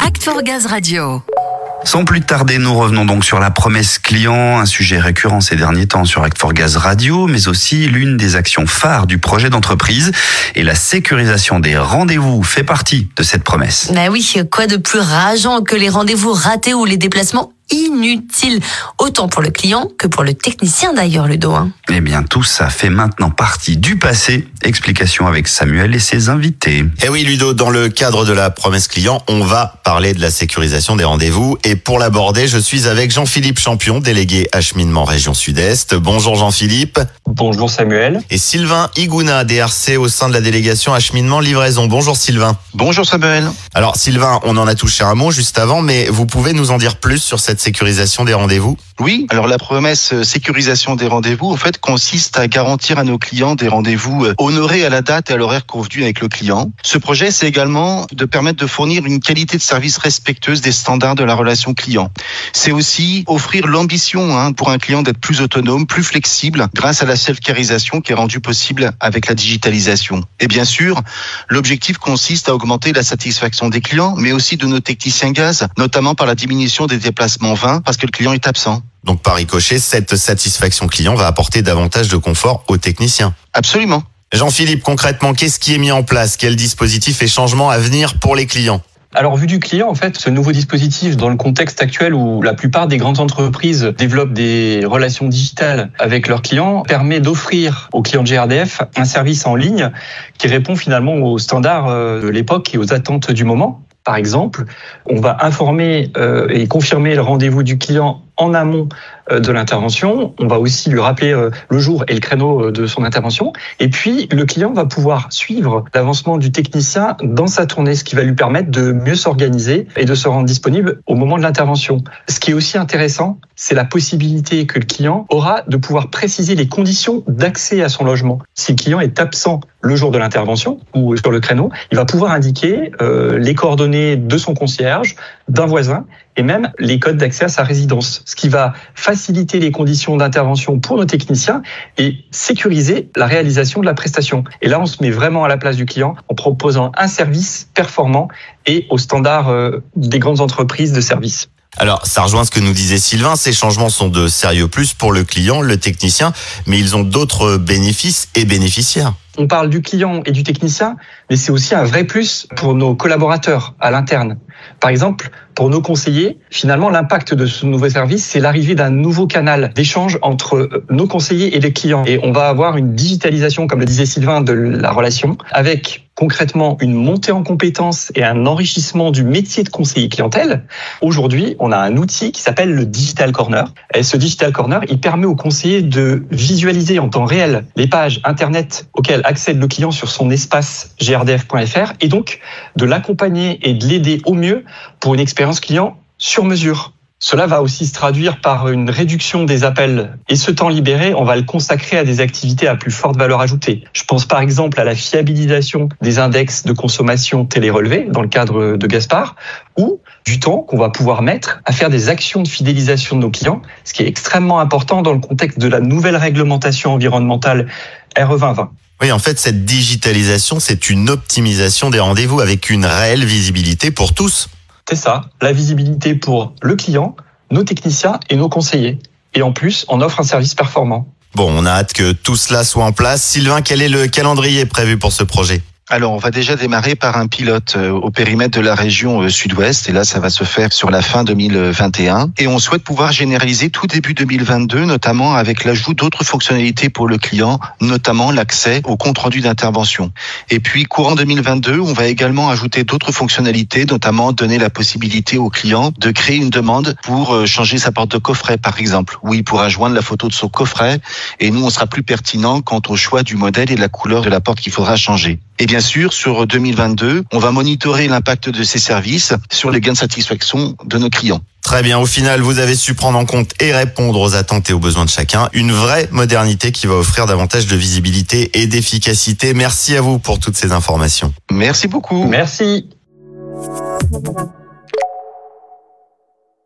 Act for Gaz Radio. Sans plus tarder, nous revenons donc sur la promesse client, un sujet récurrent ces derniers temps sur Act for Gaz Radio, mais aussi l'une des actions phares du projet d'entreprise. Et la sécurisation des rendez-vous fait partie de cette promesse. Bah oui, quoi de plus rageant que les rendez-vous ratés ou les déplacements inutile, autant pour le client que pour le technicien d'ailleurs, Ludo. Hein. Eh bien, tout ça fait maintenant partie du passé. Explication avec Samuel et ses invités. Eh oui, Ludo, dans le cadre de la promesse client, on va parler de la sécurisation des rendez-vous. Et pour l'aborder, je suis avec Jean-Philippe Champion, délégué acheminement région Sud-Est. Bonjour Jean-Philippe. Bonjour Samuel. Et Sylvain Igouna, DRC au sein de la délégation acheminement livraison. Bonjour Sylvain. Bonjour Samuel. Alors Sylvain, on en a touché un mot juste avant, mais vous pouvez nous en dire plus sur cette sécurisation des rendez-vous Oui, alors la promesse euh, sécurisation des rendez-vous, en fait, consiste à garantir à nos clients des rendez-vous euh, honorés à la date et à l'horaire convenu avec le client. Ce projet, c'est également de permettre de fournir une qualité de service respectueuse des standards de la relation client. C'est aussi offrir l'ambition hein, pour un client d'être plus autonome, plus flexible, grâce à la self-carisation qui est rendue possible avec la digitalisation. Et bien sûr, l'objectif consiste à augmenter la satisfaction des clients, mais aussi de nos techniciens gaz, notamment par la diminution des déplacements parce que le client est absent. Donc par ricochet, cette satisfaction client va apporter davantage de confort aux techniciens. Absolument. Jean-Philippe, concrètement, qu'est-ce qui est mis en place? Quel dispositif et changement à venir pour les clients? Alors, vu du client, en fait, ce nouveau dispositif, dans le contexte actuel où la plupart des grandes entreprises développent des relations digitales avec leurs clients, permet d'offrir aux clients de GRDF un service en ligne qui répond finalement aux standards euh, de l'époque et aux attentes du moment. Par exemple, on va informer euh, et confirmer le rendez-vous du client en amont euh, de l'intervention. On va aussi lui rappeler euh, le jour et le créneau euh, de son intervention. Et puis, le client va pouvoir suivre l'avancement du technicien dans sa tournée, ce qui va lui permettre de mieux s'organiser et de se rendre disponible au moment de l'intervention. Ce qui est aussi intéressant, c'est la possibilité que le client aura de pouvoir préciser les conditions d'accès à son logement. Si le client est absent le jour de l'intervention ou sur le créneau, il va pouvoir indiquer les coordonnées de son concierge, d'un voisin et même les codes d'accès à sa résidence, ce qui va faciliter les conditions d'intervention pour nos techniciens et sécuriser la réalisation de la prestation. Et là, on se met vraiment à la place du client en proposant un service performant et aux standards euh, des grandes entreprises de services. Alors, ça rejoint ce que nous disait Sylvain, ces changements sont de sérieux plus pour le client, le technicien, mais ils ont d'autres bénéfices et bénéficiaires. On parle du client et du technicien, mais c'est aussi un vrai plus pour nos collaborateurs à l'interne. Par exemple, pour nos conseillers, finalement, l'impact de ce nouveau service, c'est l'arrivée d'un nouveau canal d'échange entre euh, nos conseillers et les clients. Et on va avoir une digitalisation, comme le disait Sylvain, de la relation, avec concrètement une montée en compétences et un enrichissement du métier de conseiller clientèle. Aujourd'hui, on a un outil qui s'appelle le Digital Corner. Et ce Digital Corner, il permet aux conseillers de visualiser en temps réel les pages Internet auxquelles accède le client sur son espace grdf.fr et donc de l'accompagner et de l'aider au mieux pour une expérience client sur mesure. Cela va aussi se traduire par une réduction des appels. Et ce temps libéré, on va le consacrer à des activités à plus forte valeur ajoutée. Je pense par exemple à la fiabilisation des index de consommation télérelevés dans le cadre de Gaspard, ou du temps qu'on va pouvoir mettre à faire des actions de fidélisation de nos clients, ce qui est extrêmement important dans le contexte de la nouvelle réglementation environnementale RE 2020. Oui, en fait, cette digitalisation, c'est une optimisation des rendez-vous avec une réelle visibilité pour tous. C'est ça, la visibilité pour le client, nos techniciens et nos conseillers. Et en plus, on offre un service performant. Bon, on a hâte que tout cela soit en place. Sylvain, quel est le calendrier prévu pour ce projet? Alors, on va déjà démarrer par un pilote euh, au périmètre de la région euh, sud-ouest, et là, ça va se faire sur la fin 2021. Et on souhaite pouvoir généraliser tout début 2022, notamment avec l'ajout d'autres fonctionnalités pour le client, notamment l'accès au compte rendu d'intervention. Et puis, courant 2022, on va également ajouter d'autres fonctionnalités, notamment donner la possibilité au client de créer une demande pour euh, changer sa porte de coffret, par exemple, où il pourra joindre la photo de son coffret, et nous, on sera plus pertinent quant au choix du modèle et de la couleur de la porte qu'il faudra changer. Et bien sûr, sur 2022, on va monitorer l'impact de ces services sur les gains de satisfaction de nos clients. Très bien, au final, vous avez su prendre en compte et répondre aux attentes et aux besoins de chacun. Une vraie modernité qui va offrir davantage de visibilité et d'efficacité. Merci à vous pour toutes ces informations. Merci beaucoup. Merci.